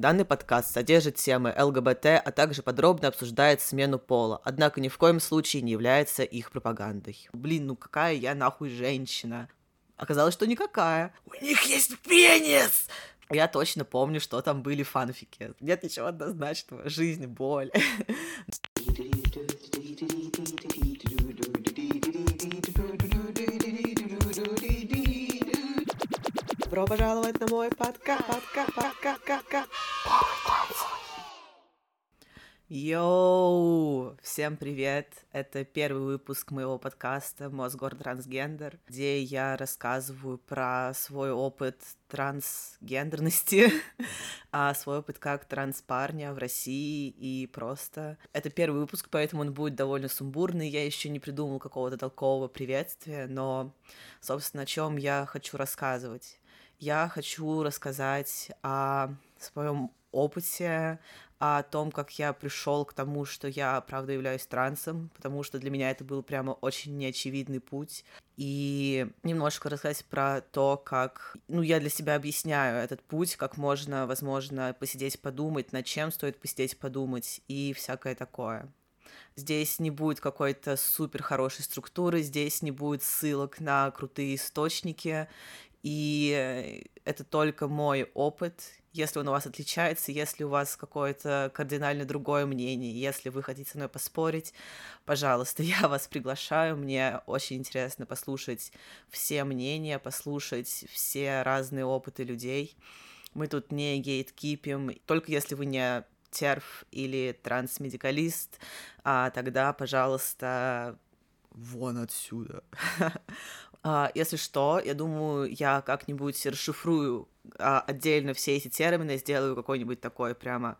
Данный подкаст содержит темы ЛГБТ, а также подробно обсуждает смену пола, однако ни в коем случае не является их пропагандой. Блин, ну какая я нахуй женщина? Оказалось, что никакая. У них есть пенис! Я точно помню, что там были фанфики. Нет ничего однозначного. Жизнь, боль. Добро пожаловать на мой подкаст. подкаст, подкаст, подкаст. Йоу! Всем привет! Это первый выпуск моего подкаста «Мосгор Трансгендер», где я рассказываю про свой опыт трансгендерности, а свой опыт как транспарня в России и просто. Это первый выпуск, поэтому он будет довольно сумбурный. Я еще не придумал какого-то толкового приветствия, но, собственно, о чем я хочу рассказывать я хочу рассказать о своем опыте, о том, как я пришел к тому, что я, правда, являюсь трансом, потому что для меня это был прямо очень неочевидный путь. И немножко рассказать про то, как, ну, я для себя объясняю этот путь, как можно, возможно, посидеть, подумать, над чем стоит посидеть, подумать и всякое такое. Здесь не будет какой-то супер хорошей структуры, здесь не будет ссылок на крутые источники, и это только мой опыт. Если он у вас отличается, если у вас какое-то кардинально другое мнение, если вы хотите со мной поспорить, пожалуйста, я вас приглашаю. Мне очень интересно послушать все мнения, послушать все разные опыты людей. Мы тут не гейткипим, только если вы не TERF или трансмедикалист, а тогда, пожалуйста, вон отсюда. А, если что, я думаю, я как-нибудь расшифрую а, отдельно все эти термины, сделаю какой-нибудь такой прямо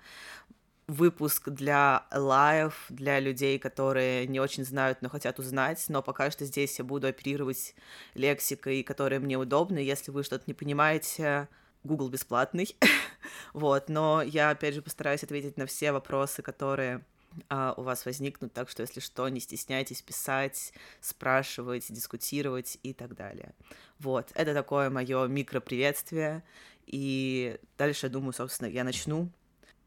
выпуск для like, для людей, которые не очень знают, но хотят узнать, но пока что здесь я буду оперировать лексикой, которая мне удобна. Если вы что-то не понимаете, Google бесплатный, вот, но я, опять же, постараюсь ответить на все вопросы, которые а, у вас возникнут, так что, если что, не стесняйтесь писать, спрашивать, дискутировать и так далее. Вот, это такое мое микроприветствие, и дальше, я думаю, собственно, я начну.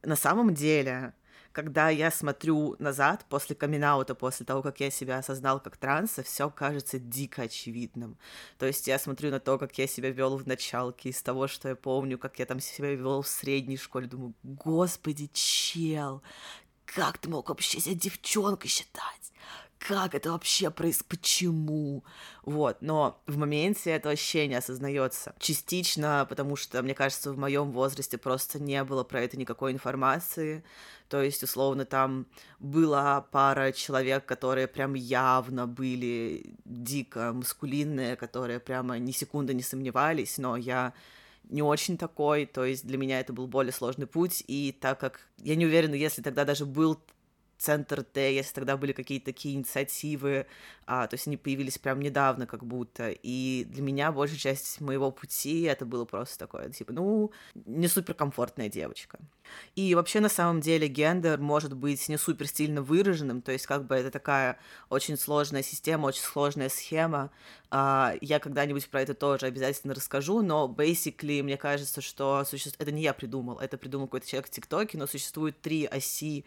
На самом деле, когда я смотрю назад после камин после того, как я себя осознал как транса, все кажется дико очевидным. То есть я смотрю на то, как я себя вел в началке, из того, что я помню, как я там себя вел в средней школе, думаю, господи, чел, как ты мог вообще себя девчонкой считать? Как это вообще происходит? Почему? Вот, но в моменте это вообще не осознается. Частично, потому что, мне кажется, в моем возрасте просто не было про это никакой информации. То есть, условно, там была пара человек, которые прям явно были дико маскулинные, которые прямо ни секунды не сомневались, но я не очень такой, то есть для меня это был более сложный путь, и так как я не уверена, если тогда даже был центр Т, если тогда были какие-то такие инициативы, а, то есть они появились прям недавно как будто, и для меня большая часть моего пути это было просто такое, типа, ну, не суперкомфортная девочка. И вообще, на самом деле, гендер может быть не супер стильно выраженным, то есть как бы это такая очень сложная система, очень сложная схема. А, я когда-нибудь про это тоже обязательно расскажу, но basically мне кажется, что суще... это не я придумал, это придумал какой-то человек в ТикТоке, но существует три оси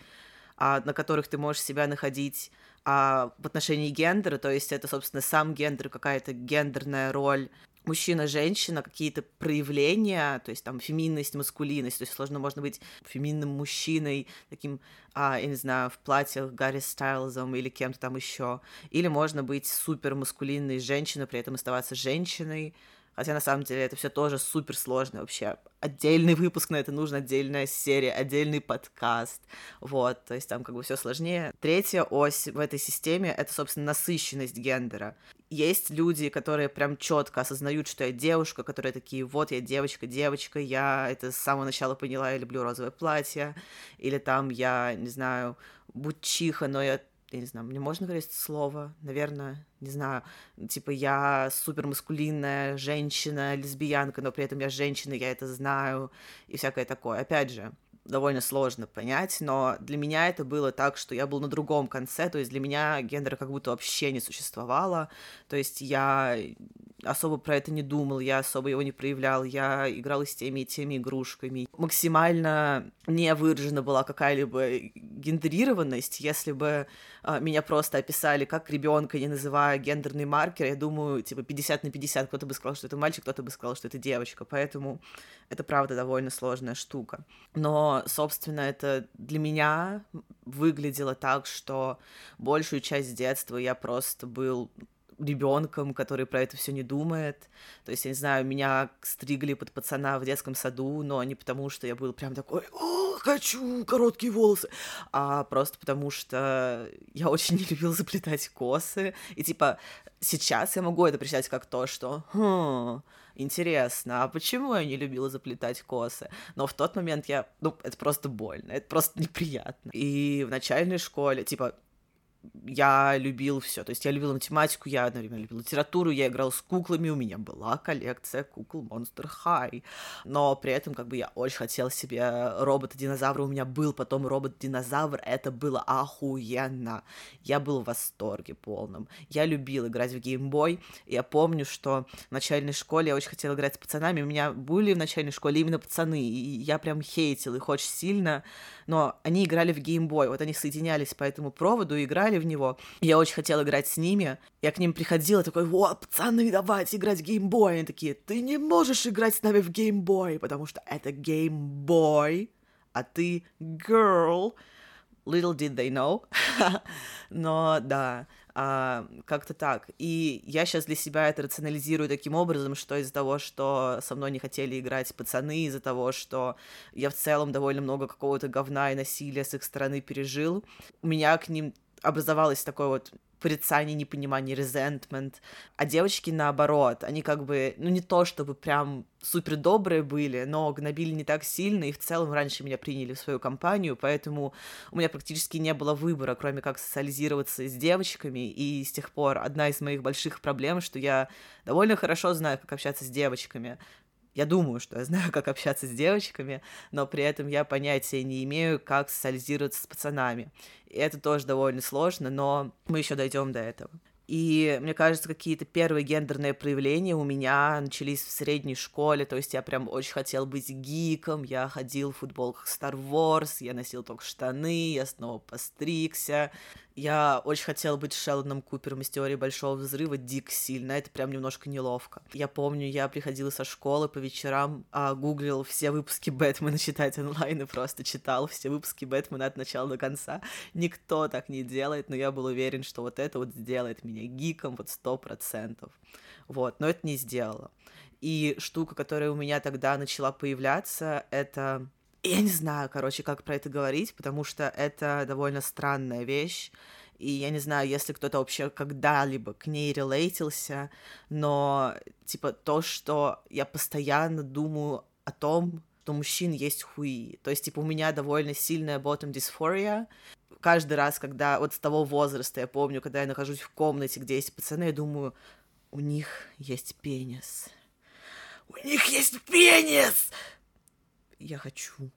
а, на которых ты можешь себя находить а, в отношении гендера, то есть это, собственно, сам гендер, какая-то гендерная роль, мужчина-женщина, какие-то проявления, то есть там феминность, маскулинность, то есть сложно можно быть феминным мужчиной, таким, а, я не знаю, в платьях Гарри Стайлзом или кем-то там еще, или можно быть супер маскулинной женщиной, при этом оставаться женщиной, Хотя на самом деле это все тоже супер сложно вообще. Отдельный выпуск на это нужно, отдельная серия, отдельный подкаст. Вот, то есть там как бы все сложнее. Третья ось в этой системе это, собственно, насыщенность гендера. Есть люди, которые прям четко осознают, что я девушка, которые такие, вот я девочка, девочка, я это с самого начала поняла, я люблю розовое платье, или там я, не знаю, бутчиха, но я я не знаю, мне можно говорить слово, наверное, не знаю, типа я супер маскулинная женщина, лесбиянка, но при этом я женщина, я это знаю, и всякое такое. Опять же, довольно сложно понять, но для меня это было так, что я был на другом конце, то есть для меня гендера как будто вообще не существовало, то есть я особо про это не думал, я особо его не проявлял, я играл с теми и теми игрушками. Максимально не выражена была какая-либо гендерированность, если бы э, меня просто описали как ребенка, не называя гендерный маркер, я думаю, типа 50 на 50, кто-то бы сказал, что это мальчик, кто-то бы сказал, что это девочка, поэтому это правда довольно сложная штука. Но, собственно, это для меня выглядело так, что большую часть детства я просто был ребенком, который про это все не думает. То есть, я не знаю, меня стригли под пацана в детском саду, но не потому, что я был прям такой, о, хочу короткие волосы, а просто потому, что я очень не любил заплетать косы. И типа сейчас я могу это представить как то, что хм, интересно, а почему я не любила заплетать косы? Но в тот момент я, ну, это просто больно, это просто неприятно. И в начальной школе, типа, я любил все. То есть я любил математику, я одновременно любил литературу, я играл с куклами, у меня была коллекция кукол Monster High. Но при этом как бы я очень хотел себе робота-динозавра, у меня был потом робот-динозавр, это было охуенно. Я был в восторге полном. Я любил играть в Game Boy. Я помню, что в начальной школе я очень хотел играть с пацанами, у меня были в начальной школе именно пацаны, и я прям хейтил их очень сильно, но они играли в Game Boy, вот они соединялись по этому проводу и играли в него. Я очень хотела играть с ними. Я к ним приходила такой, вот, пацаны, давайте играть в Game Boy. Они такие, ты не можешь играть с нами в Game Boy, потому что это Game Boy, а ты girl. Little did they know. Но да, а, как-то так. И я сейчас для себя это рационализирую таким образом, что из-за того, что со мной не хотели играть пацаны, из-за того, что я в целом довольно много какого-то говна и насилия с их стороны пережил, у меня к ним образовалось такое вот порицание, непонимание, resentment. А девочки, наоборот, они как бы, ну, не то чтобы прям супер добрые были, но гнобили не так сильно, и в целом раньше меня приняли в свою компанию, поэтому у меня практически не было выбора, кроме как социализироваться с девочками, и с тех пор одна из моих больших проблем, что я довольно хорошо знаю, как общаться с девочками, я думаю, что я знаю, как общаться с девочками, но при этом я понятия не имею, как социализироваться с пацанами. И это тоже довольно сложно, но мы еще дойдем до этого. И мне кажется, какие-то первые гендерные проявления у меня начались в средней школе, то есть я прям очень хотел быть гиком, я ходил в футболках Star Wars, я носил только штаны, я снова постригся, я очень хотела быть Шелдоном Купером из теории Большого Взрыва дико сильно, это прям немножко неловко. Я помню, я приходила со школы по вечерам, а, гуглил все выпуски Бэтмена читать онлайн и просто читал все выпуски Бэтмена от начала до конца. Никто так не делает, но я был уверен, что вот это вот сделает меня гиком вот сто процентов. Вот, но это не сделало. И штука, которая у меня тогда начала появляться, это я не знаю, короче, как про это говорить, потому что это довольно странная вещь. И я не знаю, если кто-то вообще когда-либо к ней релейтился, но, типа, то, что я постоянно думаю о том, что у мужчин есть хуи. То есть, типа, у меня довольно сильная bottom dysphoria. Каждый раз, когда вот с того возраста, я помню, когда я нахожусь в комнате, где есть пацаны, я думаю, у них есть пенис. У них есть пенис! Я хочу,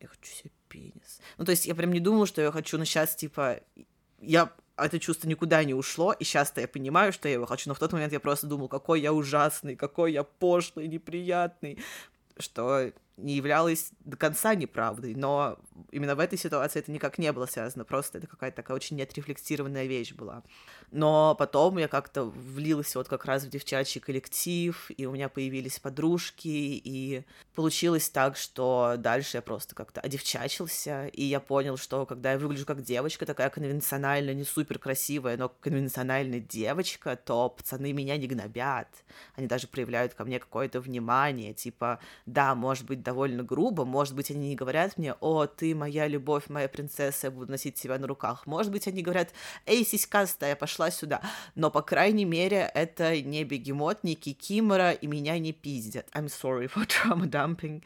я хочу себе пенис. Ну, то есть я прям не думала, что я хочу, но сейчас, типа, я это чувство никуда не ушло, и сейчас-то я понимаю, что я его хочу, но в тот момент я просто думал, какой я ужасный, какой я пошлый, неприятный, что не являлось до конца неправдой, но именно в этой ситуации это никак не было связано, просто это какая-то такая очень неотрефлексированная вещь была. Но потом я как-то влилась вот как раз в девчачий коллектив, и у меня появились подружки, и получилось так, что дальше я просто как-то одевчачился, и я понял, что когда я выгляжу как девочка, такая конвенциональная, не супер красивая, но конвенциональная девочка, то пацаны меня не гнобят. Они даже проявляют ко мне какое-то внимание, типа, да, может быть, довольно грубо, может быть, они не говорят мне, о, ты моя любовь, моя принцесса, я буду носить тебя на руках. Может быть, они говорят, эй, сиськастая, пошла пошла сюда. Но, по крайней мере, это не бегемот, не кикимора, и меня не пиздят. I'm sorry for trauma dumping.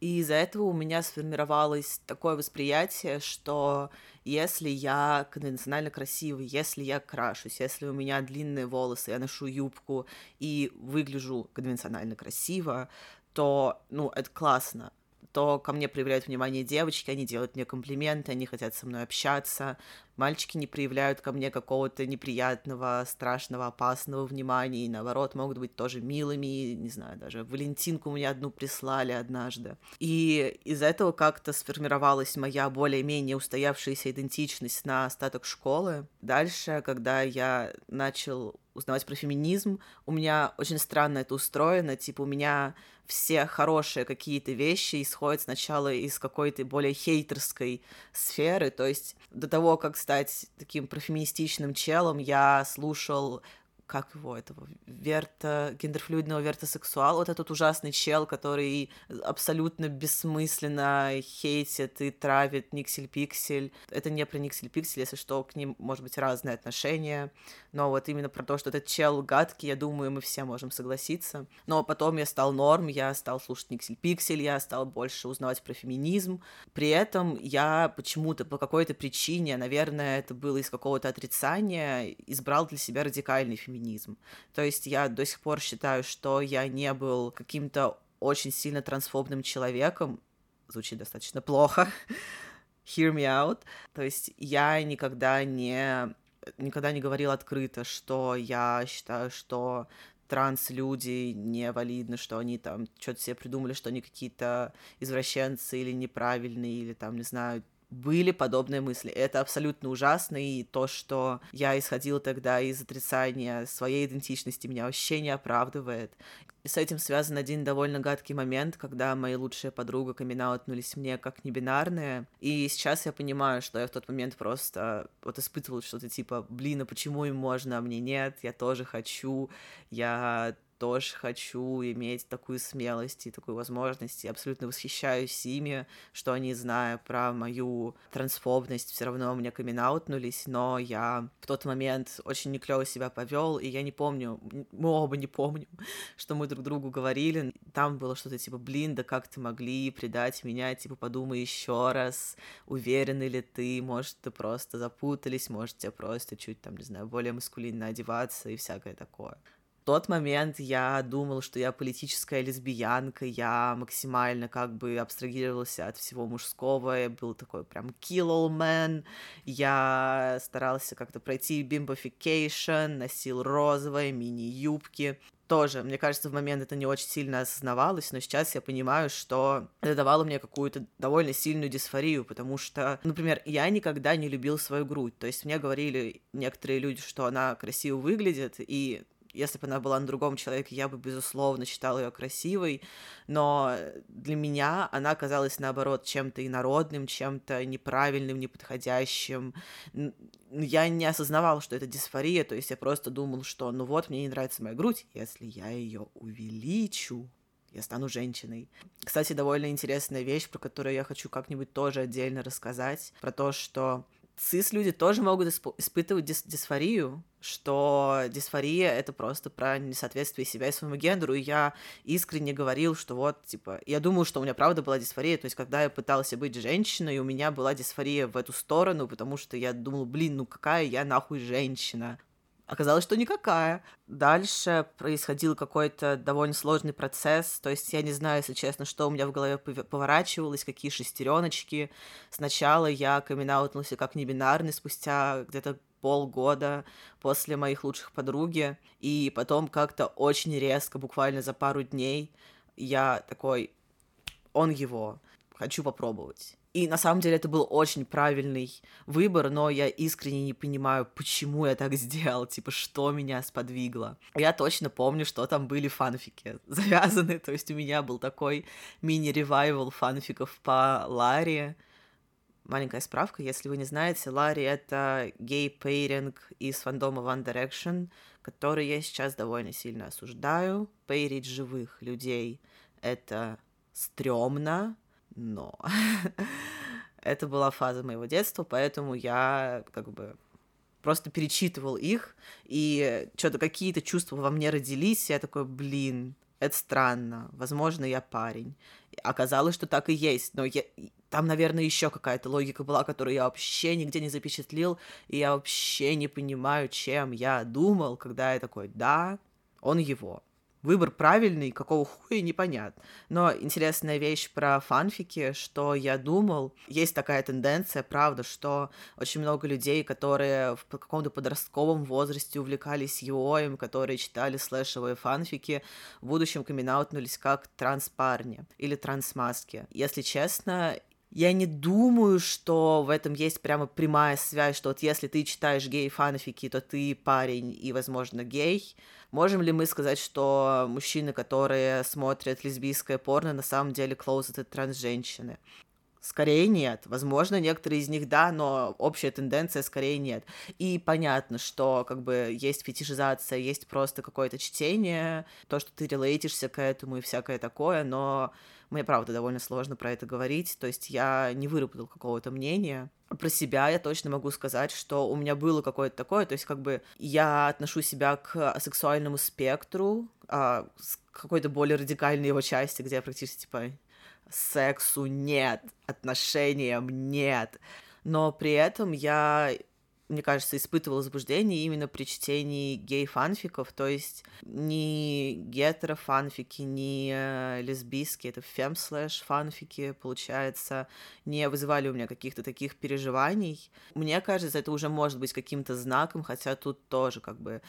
И из-за этого у меня сформировалось такое восприятие, что если я конвенционально красивый, если я крашусь, если у меня длинные волосы, я ношу юбку и выгляжу конвенционально красиво, то, ну, это классно то ко мне проявляют внимание девочки, они делают мне комплименты, они хотят со мной общаться, мальчики не проявляют ко мне какого-то неприятного, страшного, опасного внимания, и наоборот, могут быть тоже милыми, не знаю, даже Валентинку мне одну прислали однажды. И из этого как-то сформировалась моя более-менее устоявшаяся идентичность на остаток школы. Дальше, когда я начал узнавать про феминизм, у меня очень странно это устроено, типа у меня все хорошие какие-то вещи исходят сначала из какой-то более хейтерской сферы, то есть до того, как стать таким профеминистичным челом, я слушал как его, этого, верта, гендерфлюидного вертосексуала, вот этот ужасный чел, который абсолютно бессмысленно хейтит и травит Никсель-Пиксель. Это не про Никсель-Пиксель, если что, к ним, может быть, разные отношения, но вот именно про то, что этот чел гадкий, я думаю, мы все можем согласиться. Но потом я стал норм, я стал слушать Никсель-Пиксель, я стал больше узнавать про феминизм. При этом я почему-то, по какой-то причине, наверное, это было из какого-то отрицания, избрал для себя радикальный феминизм феминизм. То есть я до сих пор считаю, что я не был каким-то очень сильно трансфобным человеком, звучит достаточно плохо, hear me out. То есть я никогда не никогда не говорил открыто, что я считаю, что транс-люди невалидны, что они там что-то себе придумали, что они какие-то извращенцы или неправильные, или там, не знаю, были подобные мысли. Это абсолютно ужасно, и то, что я исходила тогда из отрицания своей идентичности, меня вообще не оправдывает. И с этим связан один довольно гадкий момент, когда мои лучшие подруги камин мне как небинарные. И сейчас я понимаю, что я в тот момент просто вот испытывала что-то типа, блин, а почему им можно, а мне нет, я тоже хочу, я тоже хочу иметь такую смелость и такую возможность, и абсолютно восхищаюсь ими, что они, зная про мою трансфобность, все равно мне камин но я в тот момент очень неклево себя повел, и я не помню, мы оба не помним, что мы друг другу говорили. Там было что-то типа, блин, да как ты могли предать меня, типа, подумай еще раз, уверены ли ты, может, ты просто запутались, может, тебе просто чуть там, не знаю, более маскулинно одеваться и всякое такое тот момент я думал, что я политическая лесбиянка, я максимально как бы абстрагировался от всего мужского, я был такой прям kill all men, я старался как-то пройти bimbofication, носил розовые мини-юбки, тоже, мне кажется, в момент это не очень сильно осознавалось, но сейчас я понимаю, что это давало мне какую-то довольно сильную дисфорию, потому что, например, я никогда не любил свою грудь, то есть мне говорили некоторые люди, что она красиво выглядит, и если бы она была на другом человеке, я бы, безусловно, считала ее красивой, но для меня она казалась, наоборот, чем-то инородным, чем-то неправильным, неподходящим. Я не осознавала, что это дисфория, то есть я просто думал, что, ну вот, мне не нравится моя грудь, если я ее увеличу, я стану женщиной. Кстати, довольно интересная вещь, про которую я хочу как-нибудь тоже отдельно рассказать, про то, что цис-люди тоже могут исп- испытывать дис- дисфорию, что дисфория — это просто про несоответствие себя и своему гендеру, и я искренне говорил, что вот, типа, я думаю, что у меня правда была дисфория, то есть когда я пытался быть женщиной, у меня была дисфория в эту сторону, потому что я думал, блин, ну какая я нахуй женщина? Оказалось, что никакая. Дальше происходил какой-то довольно сложный процесс, то есть я не знаю, если честно, что у меня в голове поворачивалось, какие шестереночки. Сначала я камин как небинарный, спустя где-то полгода после моих лучших подруги, и потом как-то очень резко, буквально за пару дней, я такой, он его, хочу попробовать. И на самом деле это был очень правильный выбор, но я искренне не понимаю, почему я так сделал, типа, что меня сподвигло. Я точно помню, что там были фанфики завязаны, то есть у меня был такой мини- revival фанфиков по Larry. Маленькая справка, если вы не знаете, Larry — это гей-пейринг из фандома One Direction, который я сейчас довольно сильно осуждаю. Пейрить живых людей — это стрёмно, но это была фаза моего детства, поэтому я как бы просто перечитывал их, и что-то какие-то чувства во мне родились, и я такой, блин, это странно, возможно, я парень. Оказалось, что так и есть, но я... там, наверное, еще какая-то логика была, которую я вообще нигде не запечатлил, и я вообще не понимаю, чем я думал, когда я такой, да, он его. Выбор правильный, какого хуя непонятно. Но интересная вещь про фанфики, что я думал, есть такая тенденция, правда, что очень много людей, которые в каком-то подростковом возрасте увлекались юоем, которые читали слэшевые фанфики, в будущем камин как транс-парни или транс-маски. Если честно, я не думаю, что в этом есть прямо прямая связь, что вот если ты читаешь гей-фанфики, то ты парень и, возможно, гей. Можем ли мы сказать, что мужчины, которые смотрят лесбийское порно, на самом деле closeted транс-женщины? Скорее нет. Возможно, некоторые из них да, но общая тенденция скорее нет. И понятно, что как бы есть фетишизация, есть просто какое-то чтение, то, что ты релейтишься к этому и всякое такое, но мне, правда, довольно сложно про это говорить, то есть я не выработал какого-то мнения. Про себя я точно могу сказать, что у меня было какое-то такое, то есть как бы я отношу себя к асексуальному спектру, а, с какой-то более радикальной его части, где я практически типа сексу нет, отношениям нет. Но при этом я мне кажется, испытывал возбуждение именно при чтении гей-фанфиков, то есть не гетеро-фанфики, не э, лесбийские, это фем-слэш-фанфики, получается, не вызывали у меня каких-то таких переживаний. Мне кажется, это уже может быть каким-то знаком, хотя тут тоже как бы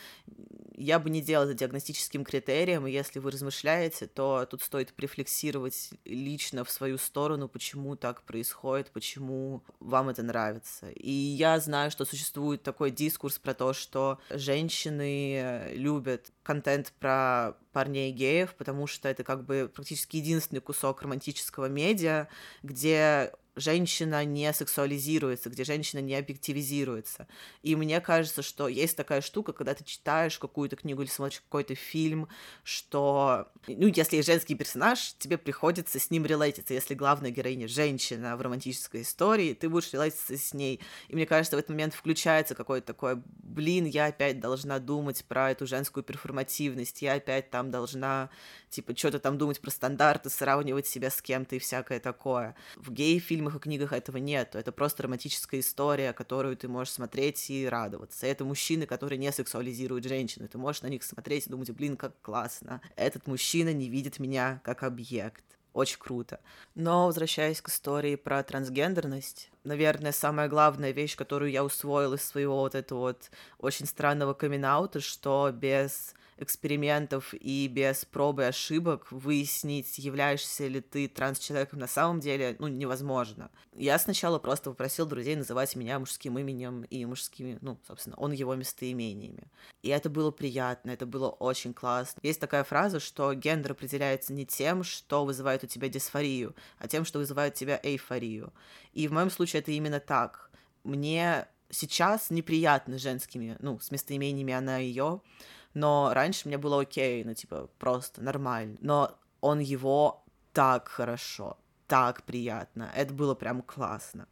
я бы не делала это диагностическим критерием, и если вы размышляете, то тут стоит префлексировать лично в свою сторону, почему так происходит, почему вам это нравится. И я знаю, что существует существует такой дискурс про то, что женщины э, любят контент про парней геев, потому что это как бы практически единственный кусок романтического медиа, где женщина не сексуализируется, где женщина не объективизируется. И мне кажется, что есть такая штука, когда ты читаешь какую-то книгу или смотришь какой-то фильм, что, ну, если есть женский персонаж, тебе приходится с ним релейтиться. Если главная героиня женщина в романтической истории, ты будешь релейтиться с ней. И мне кажется, в этот момент включается какое-то такое, блин, я опять должна думать про эту женскую перформативность, я опять там должна, типа, что-то там думать про стандарты, сравнивать себя с кем-то и всякое такое. В гей-фильме фильмах и книгах этого нет. Это просто романтическая история, которую ты можешь смотреть и радоваться. Это мужчины, которые не сексуализируют женщину. Ты можешь на них смотреть и думать, блин, как классно. Этот мужчина не видит меня как объект. Очень круто. Но возвращаясь к истории про трансгендерность, наверное, самая главная вещь, которую я усвоила из своего вот этого вот очень странного камин что без экспериментов и без пробы и ошибок выяснить, являешься ли ты транс-человеком на самом деле, ну, невозможно. Я сначала просто попросил друзей называть меня мужским именем и мужскими, ну, собственно, он его местоимениями. И это было приятно, это было очень классно. Есть такая фраза, что гендер определяется не тем, что вызывает у тебя дисфорию, а тем, что вызывает у тебя эйфорию. И в моем случае это именно так. Мне сейчас неприятно женскими, ну, с местоимениями она ее, но раньше мне было окей, ну, типа, просто нормально. Но он его так хорошо, так приятно. Это было прям классно.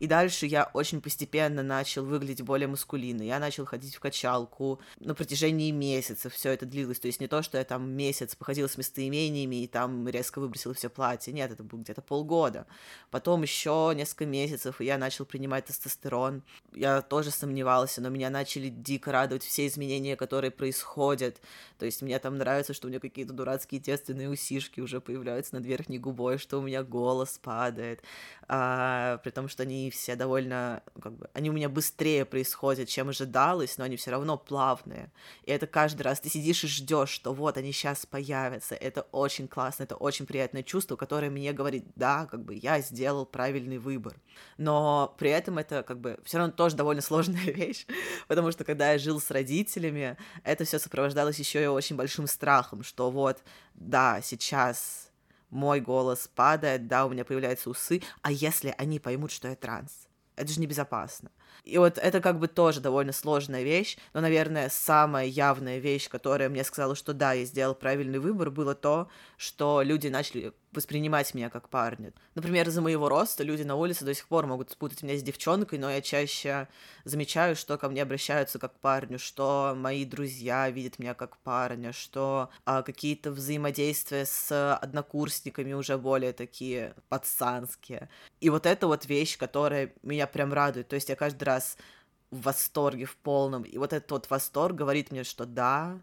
И дальше я очень постепенно начал выглядеть более мускулинно. Я начал ходить в качалку на протяжении месяца. Все это длилось. То есть не то, что я там месяц походила с местоимениями и там резко выбросила все платье. Нет, это было где-то полгода. Потом еще несколько месяцев, и я начал принимать тестостерон. Я тоже сомневался, но меня начали дико радовать все изменения, которые происходят. То есть мне там нравится, что у меня какие-то дурацкие тестовые усишки уже появляются над верхней губой, что у меня голос падает. А, при том, что они все довольно, как бы, они у меня быстрее происходят, чем ожидалось, но они все равно плавные. И это каждый раз ты сидишь и ждешь, что вот они сейчас появятся. Это очень классно, это очень приятное чувство, которое мне говорит, да, как бы я сделал правильный выбор. Но при этом это как бы все равно тоже довольно сложная вещь, потому что когда я жил с родителями, это все сопровождалось еще и очень большим страхом, что вот, да, сейчас мой голос падает, да, у меня появляются усы, а если они поймут, что я транс? Это же небезопасно. И вот это как бы тоже довольно сложная вещь, но, наверное, самая явная вещь, которая мне сказала, что да, я сделал правильный выбор, было то, что люди начали воспринимать меня как парня. Например, из-за моего роста люди на улице до сих пор могут спутать меня с девчонкой, но я чаще замечаю, что ко мне обращаются как парню, что мои друзья видят меня как парня, что а, какие-то взаимодействия с однокурсниками уже более такие пацанские. И вот это вот вещь, которая меня прям радует. То есть я каждый раз в восторге в полном. И вот этот восторг говорит мне, что да,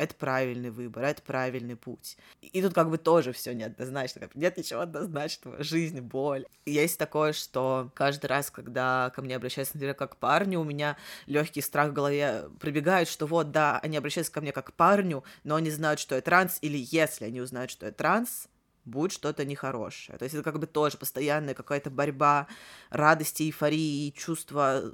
это правильный выбор, это правильный путь. И тут как бы тоже все неоднозначно, нет ничего однозначного, жизнь, боль. Есть такое, что каждый раз, когда ко мне обращаются, например, как к парню, у меня легкий страх в голове пробегает, что вот, да, они обращаются ко мне как к парню, но они знают, что я транс, или если они узнают, что я транс, будет что-то нехорошее. То есть это как бы тоже постоянная какая-то борьба радости, эйфории, чувства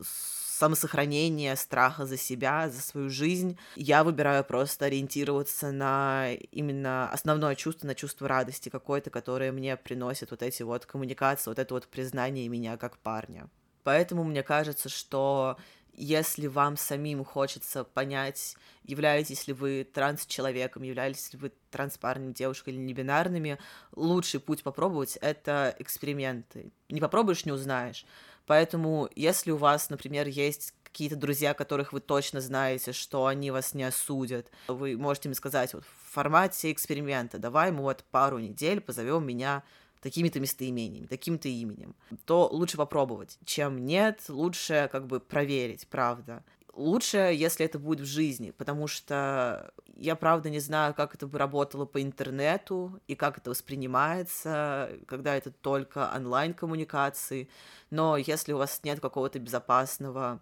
самосохранения, страха за себя, за свою жизнь. Я выбираю просто ориентироваться на именно основное чувство, на чувство радости какой-то, которое мне приносит вот эти вот коммуникации, вот это вот признание меня как парня. Поэтому мне кажется, что если вам самим хочется понять, являетесь ли вы транс-человеком, являетесь ли вы транспарными девушкой или небинарными, лучший путь попробовать — это эксперименты. Не попробуешь — не узнаешь. Поэтому, если у вас, например, есть какие-то друзья, которых вы точно знаете, что они вас не осудят, вы можете им сказать вот в формате эксперимента, давай мы вот пару недель позовем меня такими-то местоимениями, таким-то именем, то лучше попробовать, чем нет, лучше как бы проверить, правда. Лучше, если это будет в жизни, потому что я, правда, не знаю, как это бы работало по интернету и как это воспринимается, когда это только онлайн-коммуникации. Но если у вас нет какого-то безопасного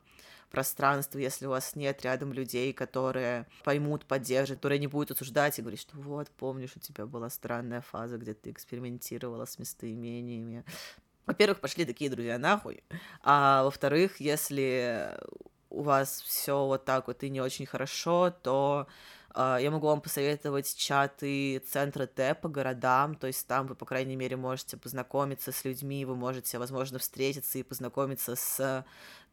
пространства, если у вас нет рядом людей, которые поймут, поддержат, которые не будут осуждать и говорить, что вот, помнишь, у тебя была странная фаза, где ты экспериментировала с местоимениями. Во-первых, пошли такие друзья нахуй. А во-вторых, если у вас все вот так вот и не очень хорошо, то Uh, я могу вам посоветовать чаты центра Т по городам, то есть там вы, по крайней мере, можете познакомиться с людьми, вы можете, возможно, встретиться и познакомиться с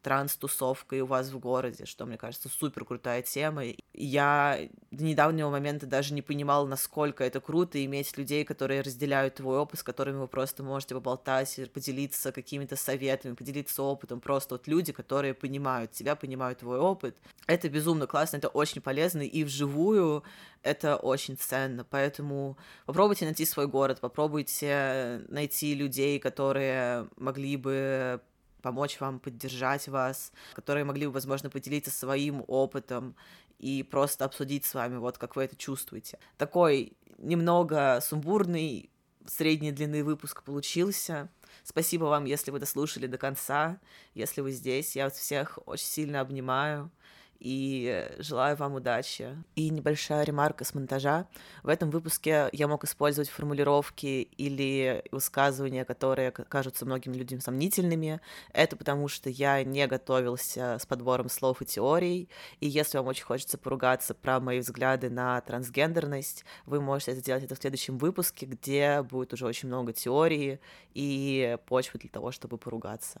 транс-тусовкой у вас в городе, что, мне кажется, супер крутая тема. Я до недавнего момента даже не понимала, насколько это круто иметь людей, которые разделяют твой опыт, с которыми вы просто можете поболтать, поделиться какими-то советами, поделиться опытом. Просто вот люди, которые понимают тебя, понимают твой опыт. Это безумно классно, это очень полезно, и вживую это очень ценно. Поэтому попробуйте найти свой город, попробуйте найти людей, которые могли бы помочь вам, поддержать вас, которые могли бы, возможно, поделиться своим опытом и просто обсудить с вами, вот как вы это чувствуете. Такой немного сумбурный, средней длины выпуск получился. Спасибо вам, если вы дослушали до конца, если вы здесь. Я вас всех очень сильно обнимаю и желаю вам удачи. И небольшая ремарка с монтажа. В этом выпуске я мог использовать формулировки или высказывания, которые кажутся многим людям сомнительными. Это потому, что я не готовился с подбором слов и теорий, и если вам очень хочется поругаться про мои взгляды на трансгендерность, вы можете сделать это в следующем выпуске, где будет уже очень много теории и почвы для того, чтобы поругаться.